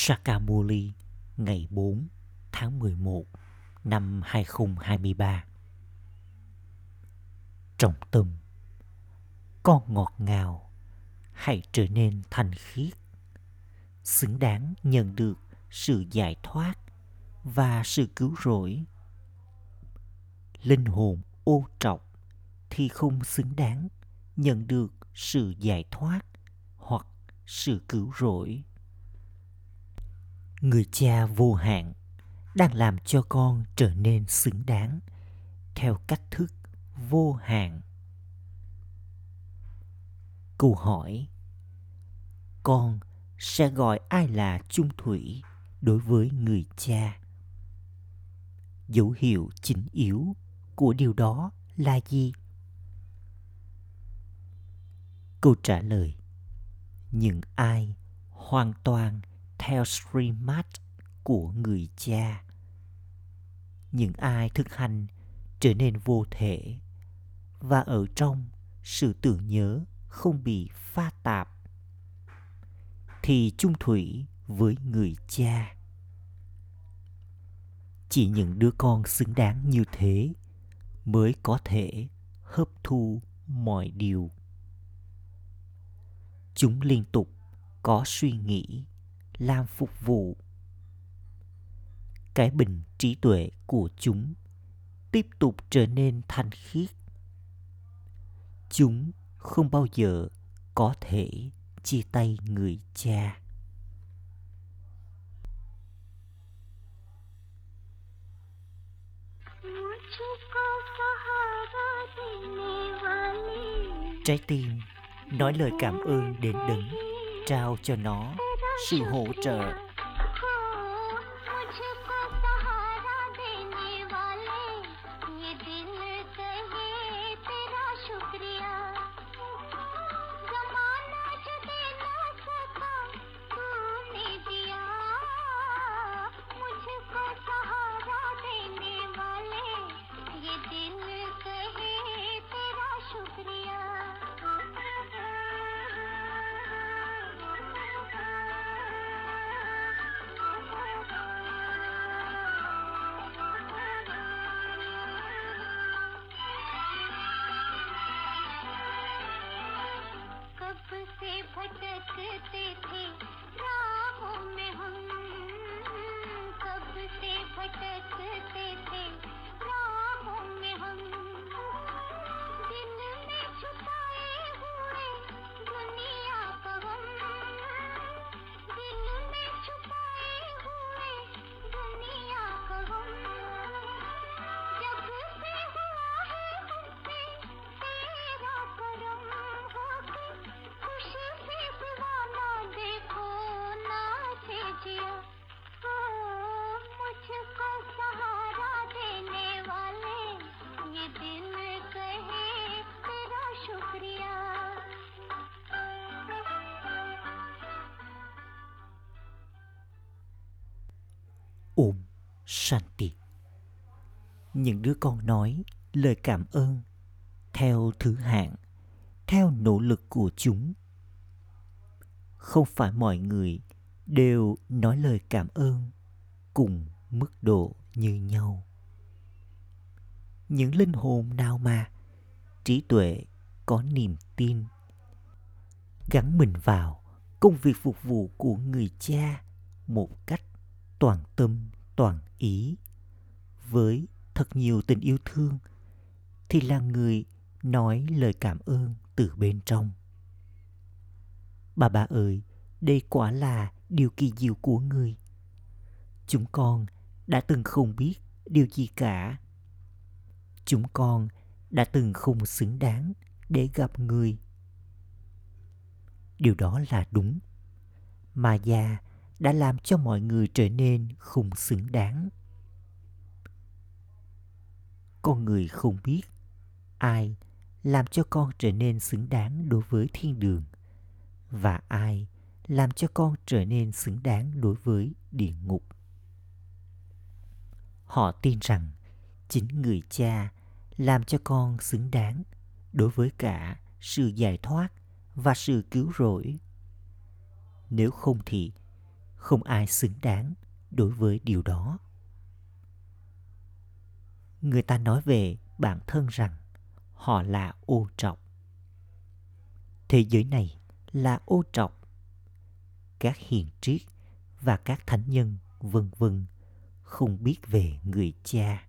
Sakamuli, ngày 4 tháng 11 năm 2023 Trọng tâm, Con ngọt ngào Hãy trở nên thanh khiết, Xứng đáng nhận được sự giải thoát Và sự cứu rỗi. Linh hồn ô trọc Thì không xứng đáng nhận được sự giải thoát hoặc sự cứu rỗi người cha vô hạn, đang làm cho con trở nên xứng đáng theo cách thức vô hạn. Câu hỏi, con sẽ gọi ai là chung thủy đối với người cha? Dấu hiệu chính yếu của điều đó là gì? Câu trả lời, những ai hoàn toàn theo streamat của người cha. Những ai thực hành trở nên vô thể và ở trong sự tưởng nhớ không bị pha tạp thì chung thủy với người cha. Chỉ những đứa con xứng đáng như thế mới có thể hấp thu mọi điều. Chúng liên tục có suy nghĩ làm phục vụ. Cái bình trí tuệ của chúng tiếp tục trở nên thanh khiết. Chúng không bao giờ có thể chia tay người cha. Trái tim nói lời cảm ơn đến đấng trao cho nó sự करते थे Om Shanti. Những đứa con nói lời cảm ơn theo thứ hạng, theo nỗ lực của chúng. Không phải mọi người đều nói lời cảm ơn cùng mức độ như nhau. Những linh hồn nào mà trí tuệ có niềm tin gắn mình vào công việc phục vụ của người cha một cách toàn tâm, toàn ý. Với thật nhiều tình yêu thương, thì là người nói lời cảm ơn từ bên trong. Bà bà ơi, đây quả là điều kỳ diệu của người. Chúng con đã từng không biết điều gì cả. Chúng con đã từng không xứng đáng để gặp người. Điều đó là đúng. Mà già đã làm cho mọi người trở nên không xứng đáng. Con người không biết ai làm cho con trở nên xứng đáng đối với thiên đường và ai làm cho con trở nên xứng đáng đối với địa ngục. Họ tin rằng chính người cha làm cho con xứng đáng đối với cả sự giải thoát và sự cứu rỗi. Nếu không thì không ai xứng đáng đối với điều đó. Người ta nói về bản thân rằng họ là ô trọc. Thế giới này là ô trọc. Các hiền triết và các thánh nhân vân vân không biết về người cha.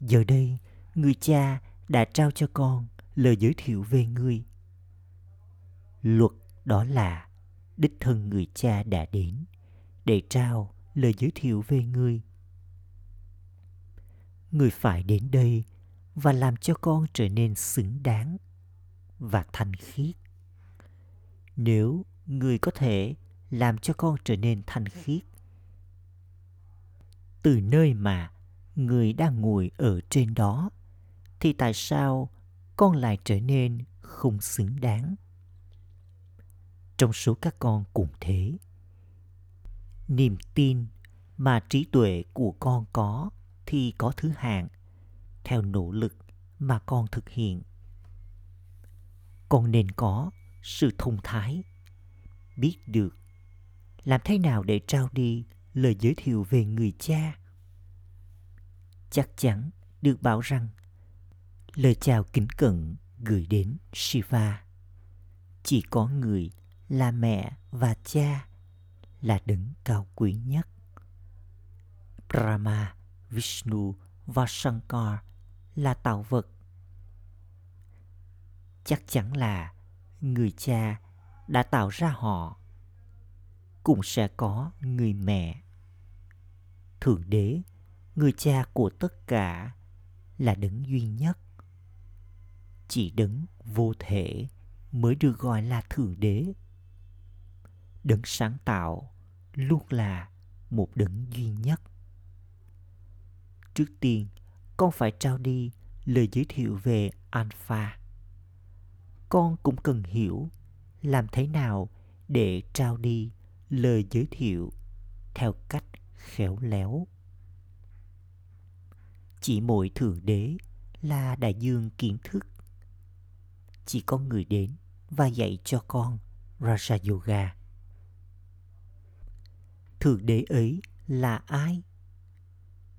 Giờ đây, người cha đã trao cho con lời giới thiệu về người. Luật đó là đích thân người cha đã đến, để trao lời giới thiệu về người. Người phải đến đây và làm cho con trở nên xứng đáng và thanh khiết. Nếu người có thể làm cho con trở nên thanh khiết, từ nơi mà người đang ngồi ở trên đó, thì tại sao con lại trở nên không xứng đáng? Trong số các con cũng thế. Niềm tin mà trí tuệ của con có thì có thứ hạng, theo nỗ lực mà con thực hiện. Con nên có sự thông thái, biết được làm thế nào để trao đi lời giới thiệu về người cha. Chắc chắn được bảo rằng lời chào kính cẩn gửi đến shiva. Chỉ có người là mẹ và cha là đấng cao quý nhất. Brahma, vishnu và shankar là tạo vật. Chắc chắn là người cha đã tạo ra họ, cũng sẽ có người mẹ. Thượng đế, người cha của tất cả là đấng duy nhất. Chỉ đấng vô thể mới được gọi là thượng đế đấng sáng tạo luôn là một đấng duy nhất. Trước tiên, con phải trao đi lời giới thiệu về alpha. Con cũng cần hiểu làm thế nào để trao đi lời giới thiệu theo cách khéo léo. Chỉ mỗi thượng đế là đại dương kiến thức. Chỉ có người đến và dạy cho con raja yoga thượng đế ấy là ai?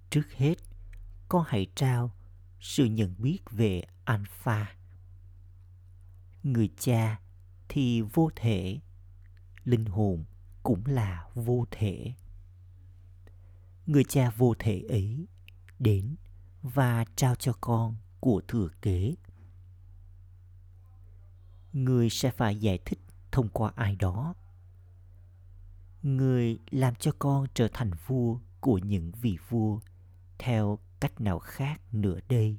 Trước hết, con hãy trao sự nhận biết về alpha. Người cha thì vô thể, linh hồn cũng là vô thể. Người cha vô thể ấy đến và trao cho con của thừa kế. Người sẽ phải giải thích thông qua ai đó người làm cho con trở thành vua của những vị vua, theo cách nào khác nữa đây?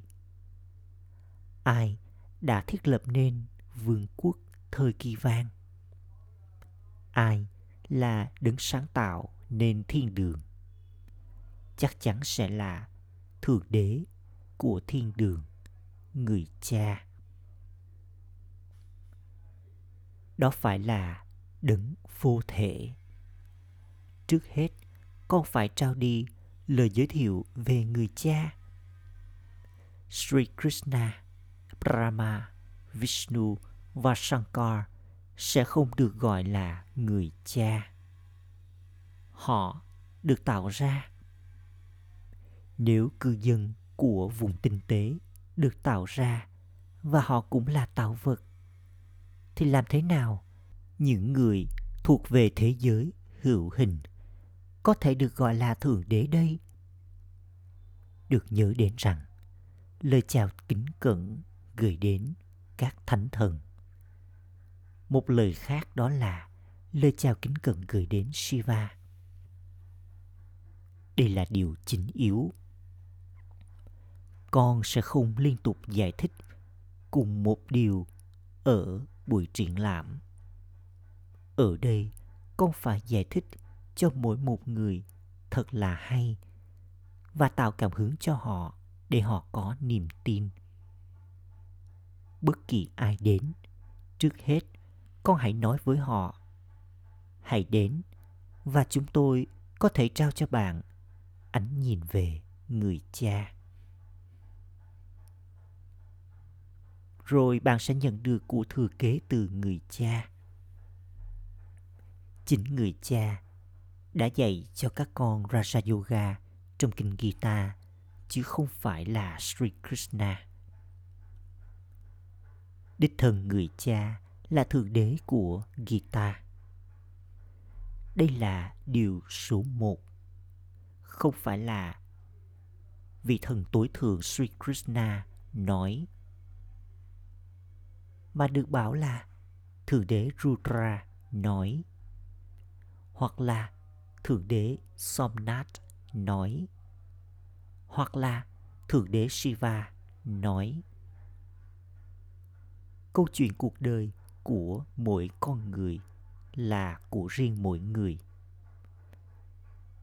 Ai đã thiết lập nên vương quốc thời kỳ vang ai là đứng sáng tạo nên thiên đường? Chắc chắn sẽ là thượng đế của thiên đường, người cha. Đó phải là đấng vô thể trước hết con phải trao đi lời giới thiệu về người cha Sri Krishna, Brahma, Vishnu và Shankar sẽ không được gọi là người cha. Họ được tạo ra. Nếu cư dân của vùng tinh tế được tạo ra và họ cũng là tạo vật thì làm thế nào những người thuộc về thế giới hữu hình có thể được gọi là thượng đế đây? Được nhớ đến rằng, lời chào kính cẩn gửi đến các thánh thần. Một lời khác đó là lời chào kính cẩn gửi đến shiva. Đây là điều chính yếu. Con sẽ không liên tục giải thích cùng một điều ở buổi triển lãm. Ở đây, con phải giải thích cho mỗi một người thật là hay và tạo cảm hứng cho họ để họ có niềm tin. Bất kỳ ai đến, trước hết, con hãy nói với họ, hãy đến và chúng tôi có thể trao cho bạn ánh nhìn về người cha. Rồi bạn sẽ nhận được của thừa kế từ người cha. Chính người cha đã dạy cho các con Raja Yoga trong kinh Gita, chứ không phải là Sri Krishna. Đích thần người cha là thượng đế của Gita. Đây là điều số một. Không phải là vị thần tối thượng Sri Krishna nói, mà được bảo là thượng đế Rudra nói, hoặc là thượng đế Somnath nói, hoặc là thượng đế Shiva nói. Câu chuyện cuộc đời của mỗi con người là của riêng mỗi người.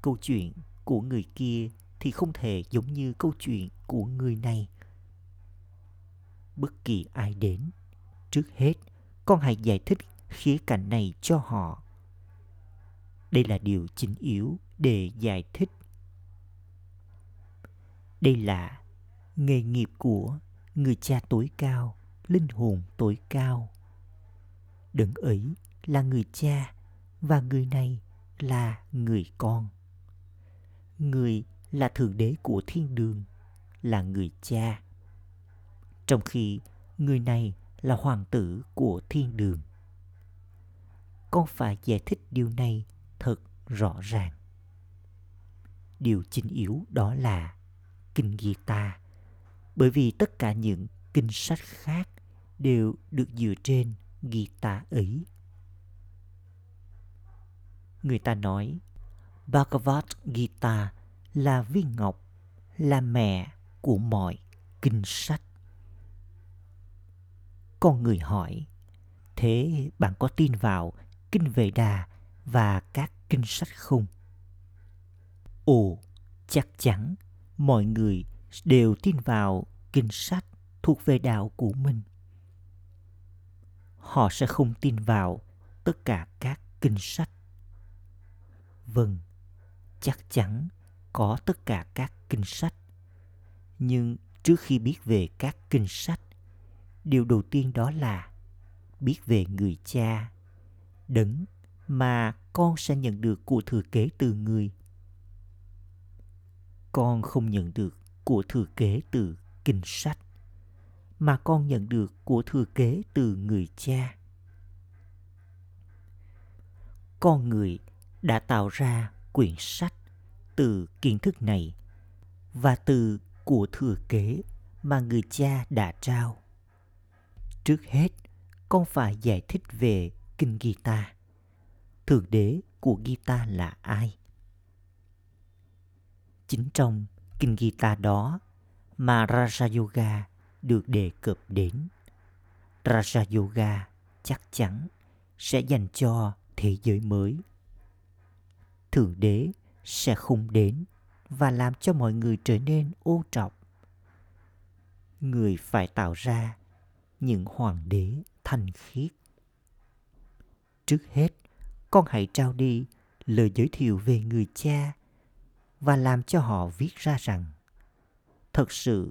Câu chuyện của người kia thì không thể giống như câu chuyện của người này. Bất kỳ ai đến, trước hết, con hãy giải thích khía cạnh này cho họ đây là điều chính yếu để giải thích. Đây là nghề nghiệp của người cha tối cao, linh hồn tối cao. Đấng ấy là người cha và người này là người con. Người là thượng đế của thiên đường, là người cha. Trong khi người này là hoàng tử của thiên đường. Con phải giải thích điều này thật rõ ràng điều chính yếu đó là kinh Gita bởi vì tất cả những kinh sách khác đều được dựa trên Gita ấy. Người ta nói Bhagavad Gita là viên ngọc, là mẹ của mọi kinh sách. Con người hỏi, thế bạn có tin vào kinh Vệ Đà và các kinh sách không? Ồ, chắc chắn mọi người đều tin vào kinh sách thuộc về đạo của mình. Họ sẽ không tin vào tất cả các kinh sách. Vâng, chắc chắn có tất cả các kinh sách. Nhưng trước khi biết về các kinh sách, điều đầu tiên đó là biết về người cha, đấng mà con sẽ nhận được của thừa kế từ người. Con không nhận được của thừa kế từ kinh sách, mà con nhận được của thừa kế từ người cha. Con người đã tạo ra quyển sách từ kiến thức này và từ của thừa kế mà người cha đã trao. Trước hết, con phải giải thích về kinh Gita. Thượng đế của Gita là ai? Chính trong kinh Gita đó mà Raja Yoga được đề cập đến. Raja Yoga chắc chắn sẽ dành cho thế giới mới. Thượng đế sẽ không đến và làm cho mọi người trở nên ô trọc. Người phải tạo ra những hoàng đế thanh khiết. Trước hết, con hãy trao đi lời giới thiệu về người cha và làm cho họ viết ra rằng thật sự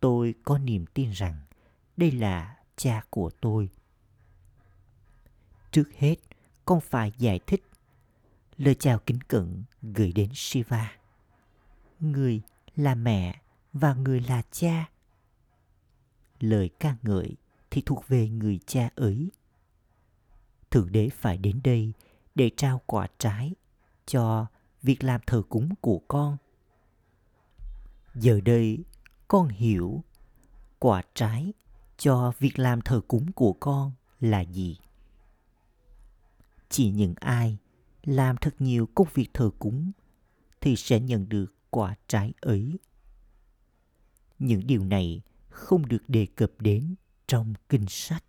tôi có niềm tin rằng đây là cha của tôi. Trước hết, con phải giải thích lời chào kính cẩn gửi đến Shiva. Người là mẹ và người là cha. Lời ca ngợi thì thuộc về người cha ấy. Thượng đế phải đến đây để trao quả trái cho việc làm thờ cúng của con. Giờ đây, con hiểu quả trái cho việc làm thờ cúng của con là gì. Chỉ những ai làm thật nhiều công việc thờ cúng thì sẽ nhận được quả trái ấy. Những điều này không được đề cập đến trong kinh sách.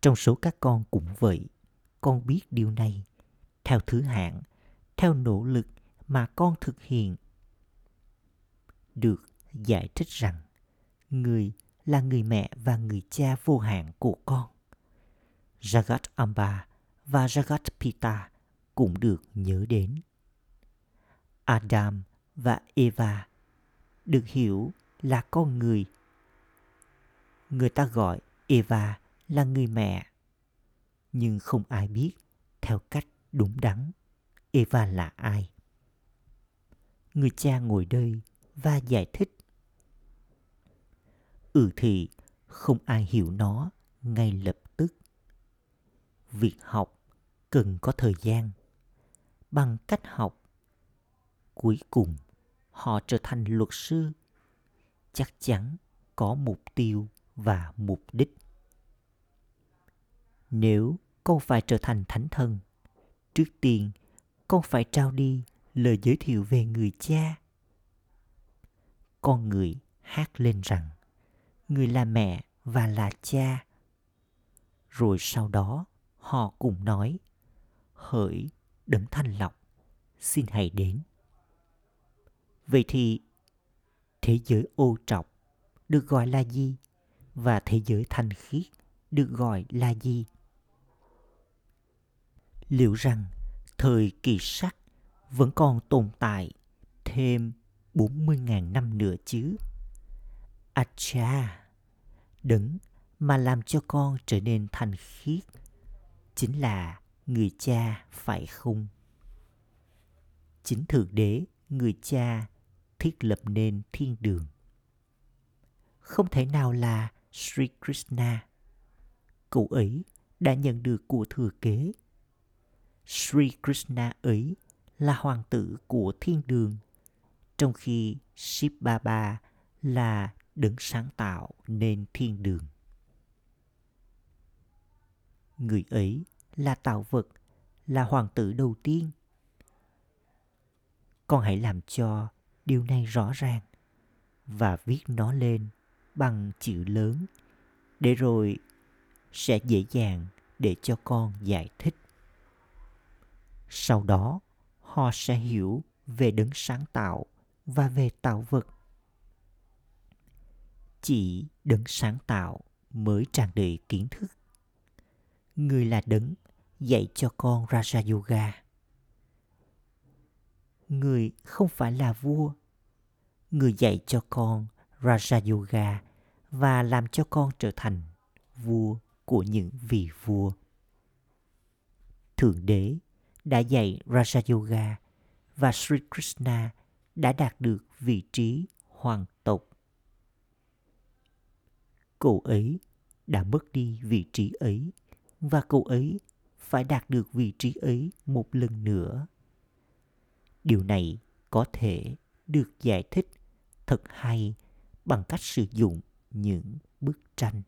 Trong số các con cũng vậy, con biết điều này theo thứ hạng, theo nỗ lực mà con thực hiện. Được giải thích rằng người là người mẹ và người cha vô hạn của con. Jagat Amba và Jagat Pita cũng được nhớ đến. Adam và Eva được hiểu là con người. Người ta gọi Eva là người mẹ, nhưng không ai biết theo cách đúng đắn eva là ai. Người cha ngồi đây và giải thích. Ừ thì không ai hiểu nó ngay lập tức. Việc học cần có thời gian. Bằng cách học cuối cùng họ trở thành luật sư. Chắc chắn có mục tiêu và mục đích nếu con phải trở thành thánh thần. Trước tiên, con phải trao đi lời giới thiệu về người cha. Con người hát lên rằng, người là mẹ và là cha. Rồi sau đó, họ cùng nói, hỡi đấng thanh lọc, xin hãy đến. Vậy thì, thế giới ô trọc được gọi là gì? Và thế giới thanh khiết được gọi là gì? Liệu rằng thời kỳ sắc vẫn còn tồn tại thêm 40.000 năm nữa chứ? À cha, đấng mà làm cho con trở nên thành khiết chính là người cha phải không? Chính thượng đế, người cha thiết lập nên thiên đường. Không thể nào là Sri Krishna. Cậu ấy đã nhận được của thừa kế. Sri Krishna ấy là hoàng tử của thiên đường, trong khi Shiv Baba là đấng sáng tạo nên thiên đường. Người ấy là tạo vật, là hoàng tử đầu tiên. Con hãy làm cho điều này rõ ràng và viết nó lên bằng chữ lớn để rồi sẽ dễ dàng để cho con giải thích. Sau đó, họ sẽ hiểu về đấng sáng tạo và về tạo vật. Chỉ đấng sáng tạo mới tràn đầy kiến thức. Người là đấng dạy cho con Raja Yoga. Người không phải là vua. Người dạy cho con Raja Yoga và làm cho con trở thành vua của những vị vua. Thượng đế đã dạy Raja Yoga và Sri Krishna đã đạt được vị trí hoàng tộc. Cậu ấy đã mất đi vị trí ấy và cậu ấy phải đạt được vị trí ấy một lần nữa. Điều này có thể được giải thích thật hay bằng cách sử dụng những bức tranh.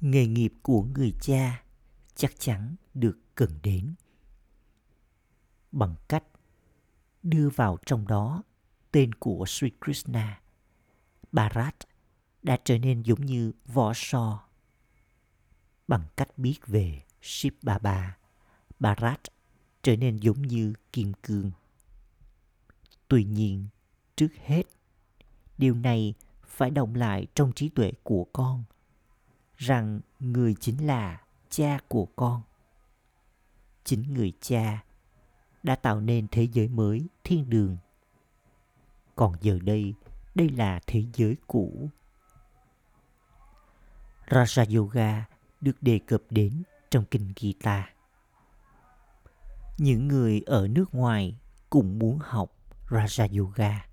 Nghề nghiệp của người cha chắc chắn được cần đến bằng cách đưa vào trong đó tên của Sri Krishna. Bharat đã trở nên giống như vỏ so Bằng cách biết về Shiv Baba, Bharat trở nên giống như kim cương. Tuy nhiên, trước hết, điều này phải động lại trong trí tuệ của con rằng người chính là cha của con. Chính người cha đã tạo nên thế giới mới, thiên đường. Còn giờ đây đây là thế giới cũ. Raja yoga được đề cập đến trong kinh gita. Những người ở nước ngoài cũng muốn học raja yoga.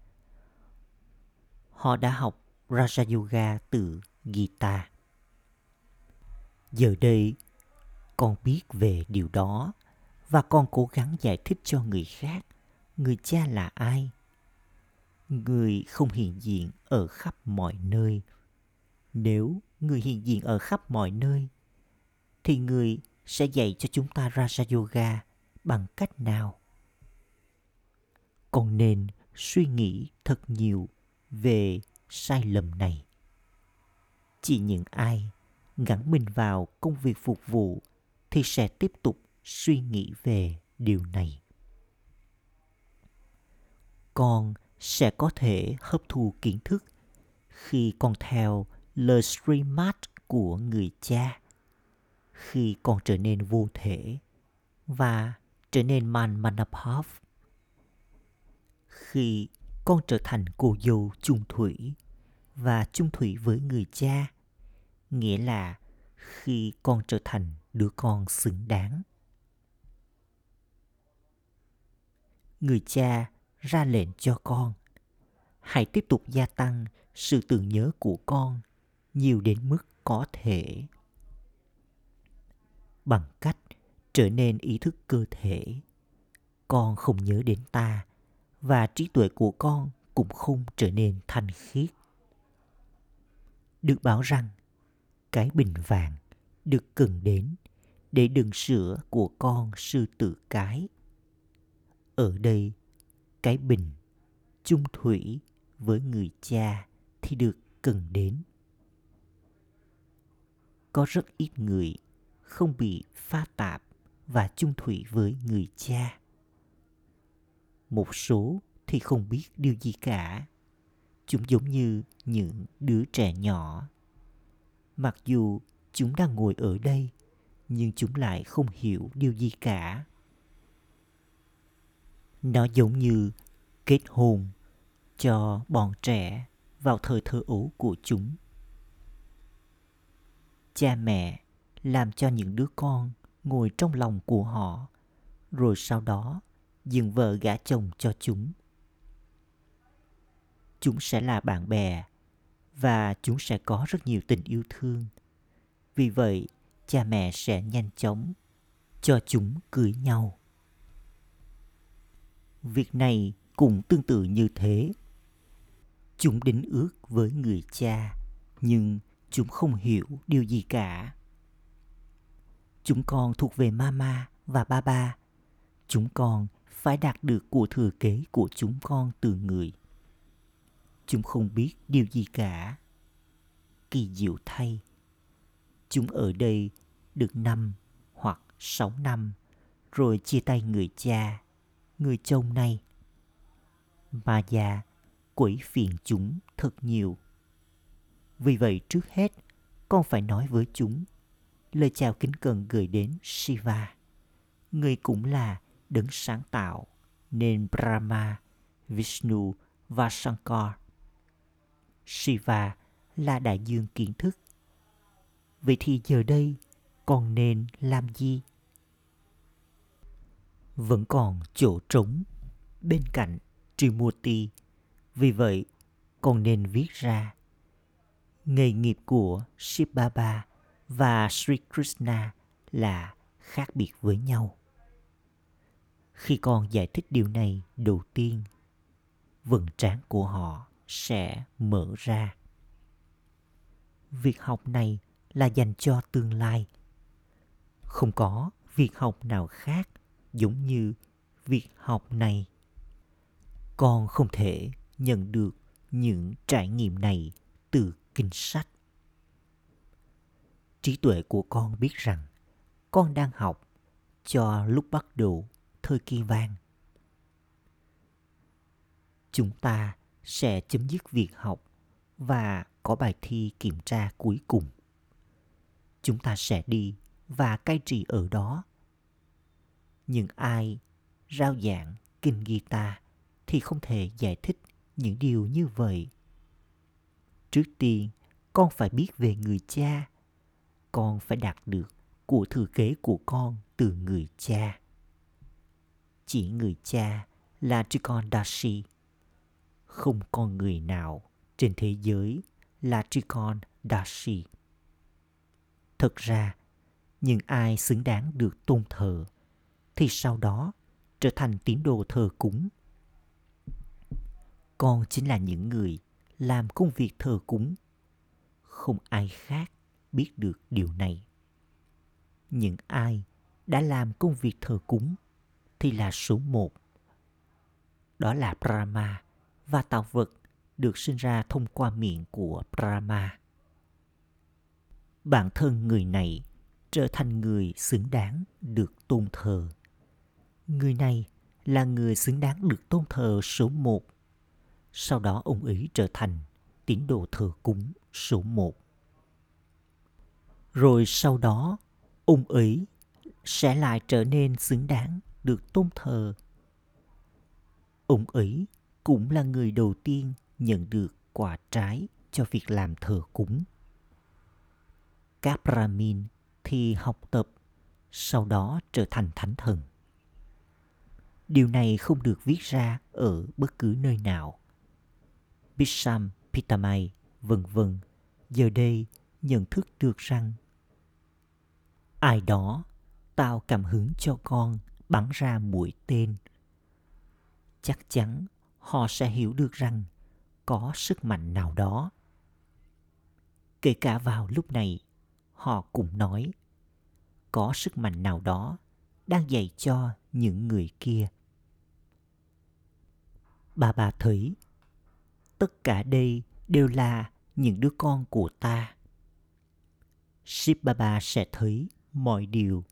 Họ đã học raja yoga từ gita. Giờ đây con biết về điều đó và con cố gắng giải thích cho người khác, người cha là ai. Người không hiện diện ở khắp mọi nơi. Nếu người hiện diện ở khắp mọi nơi, thì người sẽ dạy cho chúng ta raja yoga bằng cách nào? Con nên suy nghĩ thật nhiều về sai lầm này. Chỉ những ai gắn mình vào công việc phục vụ thì sẽ tiếp tục suy nghĩ về điều này. Con sẽ có thể hấp thu kiến thức khi con theo lời streamat của người cha, khi con trở nên vô thể và trở nên man manapov khi con trở thành cô dâu chung thủy và chung thủy với người cha, nghĩa là khi con trở thành đứa con xứng đáng. Người cha ra lệnh cho con, hãy tiếp tục gia tăng sự tưởng nhớ của con nhiều đến mức có thể bằng cách trở nên ý thức cơ thể, con không nhớ đến ta và trí tuệ của con cũng không trở nên thanh khiết được bảo rằng, cái bình vàng được cần đến để đựng sữa của con sư tử cái. Ở đây, cái bình chung thủy với người cha thì được cần đến. Có rất ít người không bị pha tạp và chung thủy với người cha. Một số thì không biết điều gì cả. Chúng giống như những đứa trẻ nhỏ. Mặc dù chúng đang ngồi ở đây, nhưng chúng lại không hiểu điều gì cả. Nó giống như kết hôn cho bọn trẻ vào thời thơ ấu của chúng. Cha mẹ làm cho những đứa con ngồi trong lòng của họ, rồi sau đó dừng vợ gả chồng cho chúng. Chúng sẽ là bạn bè và chúng sẽ có rất nhiều tình yêu thương vì vậy, cha mẹ sẽ nhanh chóng cho chúng cưới nhau. Việc này cũng tương tự như thế. Chúng đính ước với người cha, nhưng chúng không hiểu điều gì cả. Chúng con thuộc về mama và baba. Chúng con phải đạt được của thừa kế của chúng con từ người. Chúng không biết điều gì cả. Kỳ diệu thay chúng ở đây được năm hoặc sáu năm rồi chia tay người cha người chồng này mà già quỷ phiền chúng thật nhiều vì vậy trước hết con phải nói với chúng lời chào kính cẩn gửi đến Shiva. Người cũng là đấng sáng tạo nên Brahma, Vishnu và Shankar. Shiva là đại dương kiến thức. Vậy thì giờ đây con nên làm gì? Vẫn còn chỗ trống bên cạnh Trimurti. Vì vậy, con nên viết ra nghề nghiệp của Shiv Baba và Sri Krishna là khác biệt với nhau. Khi con giải thích điều này đầu tiên, vầng trán của họ sẽ mở ra. Việc học này là dành cho tương lai. Không có việc học nào khác giống như việc học này. Con không thể nhận được những trải nghiệm này từ kinh sách trí tuệ của con biết rằng con đang học cho lúc bắt đầu thời kỳ vàng chúng ta sẽ chấm dứt việc học và có bài thi kiểm tra cuối cùng chúng ta sẽ đi và cai trị ở đó nhưng ai rao giảng kinh Gita thì không thể giải thích những điều như vậy trước tiên, con phải biết về người cha con phải đạt được của thừa kế của con từ người cha chỉ người cha là Trikondashi. Không con người nào trên thế giới là Trikondashi. Dashi. Thật ra, những ai xứng đáng được tôn thờ thì sau đó trở thành tín đồ thờ cúng. Con chính là những người làm công việc thờ cúng. Không ai khác biết được điều này. Những ai đã làm công việc thờ cúng thì là số một. Đó là Brahma và tạo vật được sinh ra thông qua miệng của Brahma. Bản thân người này trở thành người xứng đáng được tôn thờ. Người này là người xứng đáng được tôn thờ số một. Sau đó ông ấy trở thành tín đồ thờ cúng số một. Rồi sau đó, ông ấy sẽ lại trở nên xứng đáng được tôn thờ. Ông ấy cũng là người đầu tiên nhận được quả trái cho việc làm thờ cúng. Các Brahmin thì học tập sau đó trở thành thánh thần. Điều này không được viết ra ở bất cứ nơi nào. Bisham Pitamay, vân vân, giờ đây nhận thức được rằng ai đó tạo cảm hứng cho con bắn ra mũi tên. Chắc chắn họ sẽ hiểu được rằng có sức mạnh nào đó. Kể cả vào lúc này, họ cũng nói có sức mạnh nào đó đang dạy cho những người kia. Bà bà thấy tất cả đây đều là những đứa con của ta. Shiv Baba sẽ thấy mọi điều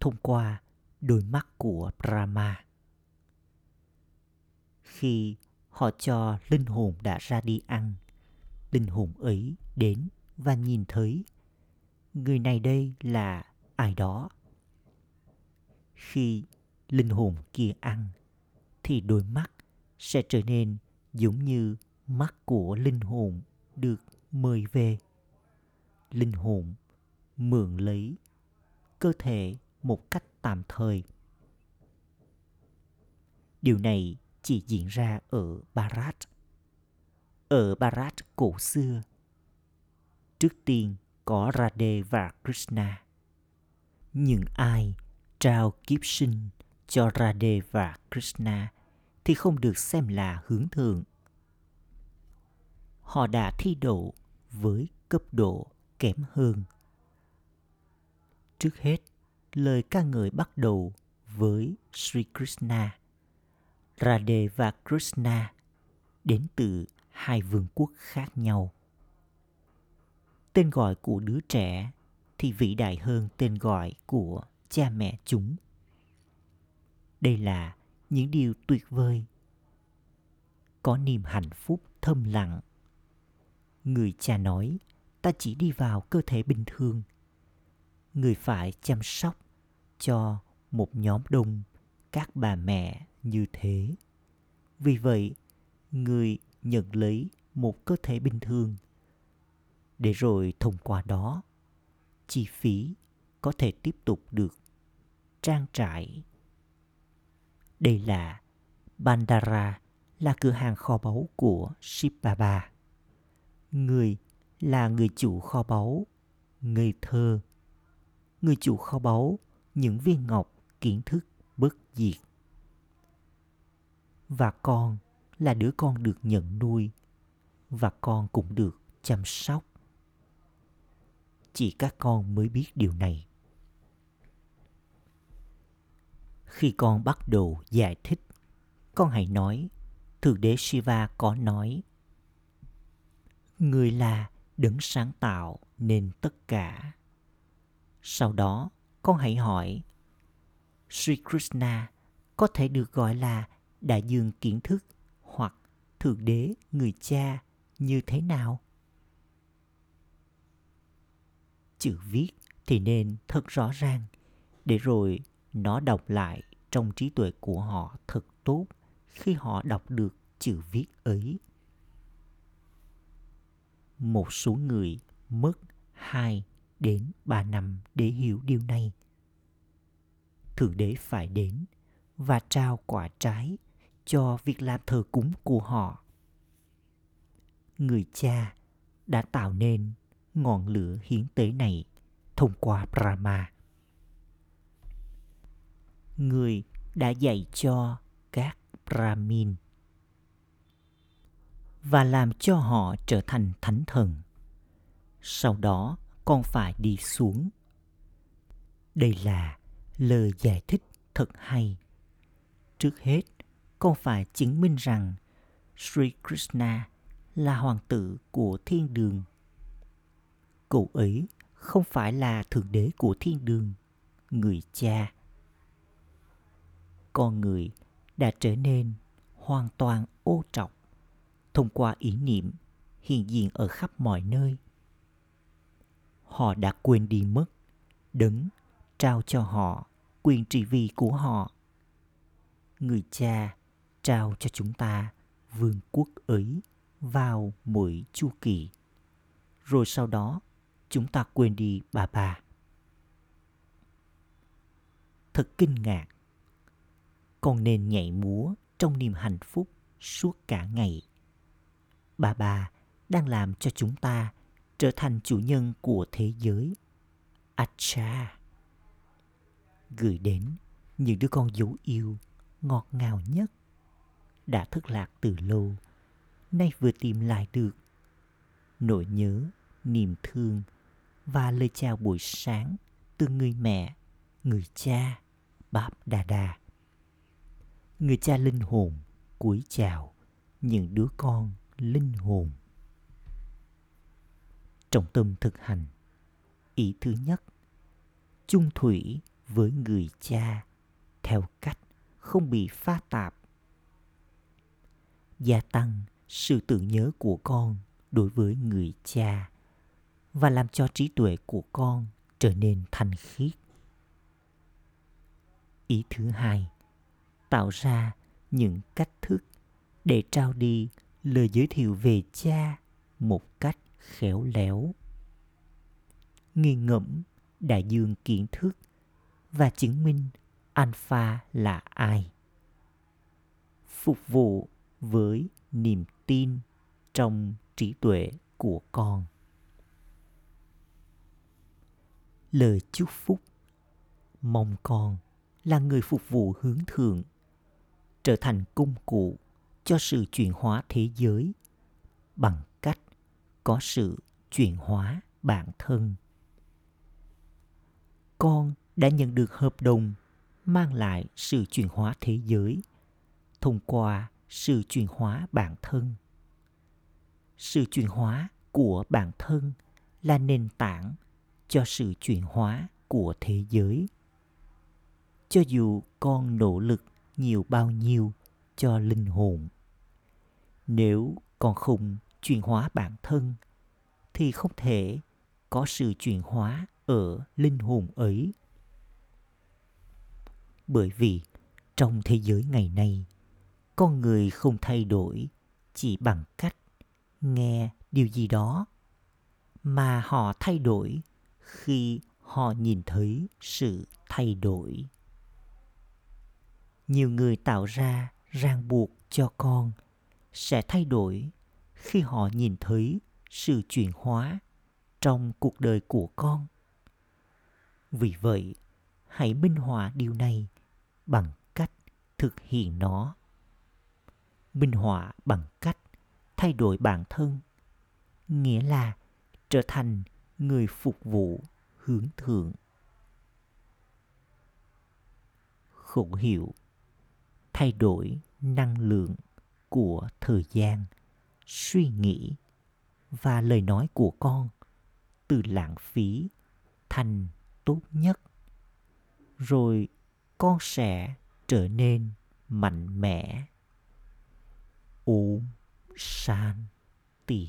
thông qua đôi mắt của Brahma. Khi họ cho linh hồn đã ra đi ăn, linh hồn ấy đến và nhìn thấy người này đây là ai đó. Khi linh hồn kia ăn, thì đôi mắt sẽ trở nên giống như mắt của linh hồn được mời về. Linh hồn mượn lấy cơ thể một cách tạm thời. Điều này chỉ diễn ra ở Barat Ở Barat cổ xưa, trước tiên có Radhe và Krishna. Những ai trao kiếp sinh cho Radhe và Krishna thì không được xem là hướng thượng. Họ đã thi đậu với cấp độ kém hơn. Trước hết, lời ca ngợi bắt đầu với Sri Krishna. Radhe và Krishna đến từ hai vương quốc khác nhau. Tên gọi của đứa trẻ thì vĩ đại hơn tên gọi của cha mẹ chúng. Đây là những điều tuyệt vời. Có niềm hạnh phúc thâm lặng. Người cha nói, ta chỉ đi vào cơ thể bình thường. Người phải chăm sóc cho một nhóm đông các bà mẹ như thế. Vì vậy, người nhận lấy một cơ thể bình thường để rồi thông qua đó chi phí có thể tiếp tục được trang trải. Đây là Bandara là cửa hàng kho báu của Shibaba. Người là người chủ kho báu, ngây thơ. Người chủ kho báu, những viên ngọc kiến thức bất diệt. Và con là đứa con được nhận nuôi và con cũng được chăm sóc chỉ các con mới biết điều này. Khi con bắt đầu giải thích, con hãy nói, thượng đế shiva có nói, người là đấng sáng tạo nên tất cả. Sau đó, con hãy hỏi, sri krishna có thể được gọi là đại dương kiến thức hoặc thượng đế người cha như thế nào? Chữ viết thì nên thật rõ ràng để rồi nó đọc lại trong trí tuệ của họ thật tốt khi họ đọc được chữ viết ấy. Một số người mất 2 đến 3 năm để hiểu điều này. Thượng đế phải đến và trao quả trái cho việc làm thờ cúng của họ. Người cha đã tạo nên ngọn lửa hiến tế này thông qua Brahma. Người đã dạy cho các Brahmin và làm cho họ trở thành thánh thần. Sau đó con phải đi xuống. Đây là lời giải thích thật hay. Trước hết, con phải chứng minh rằng Sri Krishna là hoàng tử của thiên đường cậu ấy không phải là thượng đế của thiên đường, người cha. Con người đã trở nên hoàn toàn ô trọc thông qua ý niệm hiện diện ở khắp mọi nơi. Họ đã quên đi mất đấng trao cho họ quyền trị vì của họ. Người cha trao cho chúng ta vương quốc ấy vào mỗi chu kỳ. Rồi sau đó chúng ta quên đi, bà bà. thật kinh ngạc. Con nên nhảy múa trong niềm hạnh phúc suốt cả ngày. Bà bà đang làm cho chúng ta trở thành chủ nhân của thế giới. Acha! Gửi đến những đứa con dấu yêu ngọt ngào nhất đã thất lạc từ lâu, nay vừa tìm lại được nỗi nhớ, niềm thương và lời chào buổi sáng từ người mẹ, người cha, báp đà đà. Người cha linh hồn cúi chào những đứa con linh hồn. Trọng tâm thực hành, ý thứ nhất, chung thủy với người cha theo cách không bị pha tạp. Gia tăng sự tưởng nhớ của con đối với người cha và làm cho trí tuệ của con trở nên thanh khiết. Ý thứ hai, tạo ra những cách thức để trao đi lời giới thiệu về cha một cách khéo léo. Nghi ngẫm đại dương kiến thức và chứng minh alpha là ai. Phục vụ với niềm tin trong trí tuệ của con. Lời chúc phúc. Mong con là người phục vụ hướng thượng, trở thành công cụ cho sự chuyển hóa thế giới bằng cách có sự chuyển hóa bản thân. Con đã nhận được hợp đồng mang lại sự chuyển hóa thế giới thông qua sự chuyển hóa bản thân. Sự chuyển hóa của bản thân là nền tảng cho sự chuyển hóa của thế giới. Cho dù con nỗ lực nhiều bao nhiêu cho linh hồn, nếu con không chuyển hóa bản thân, thì không thể có sự chuyển hóa ở linh hồn ấy. Bởi vì trong thế giới ngày nay, con người không thay đổi chỉ bằng cách nghe điều gì đó, mà họ thay đổi khi họ nhìn thấy sự thay đổi. Nhiều người tạo ra ràng buộc cho con sẽ thay đổi khi họ nhìn thấy sự chuyển hóa trong cuộc đời của con. Vì vậy, hãy minh họa điều này bằng cách thực hiện nó. Minh họa bằng cách thay đổi bản thân, nghĩa là trở thành người phục vụ hướng thượng. Khẩu hiệu thay đổi năng lượng của thời gian suy nghĩ và lời nói của con từ lãng phí thành tốt nhất. Rồi con sẽ trở nên mạnh mẽ. Um, san, tỷ.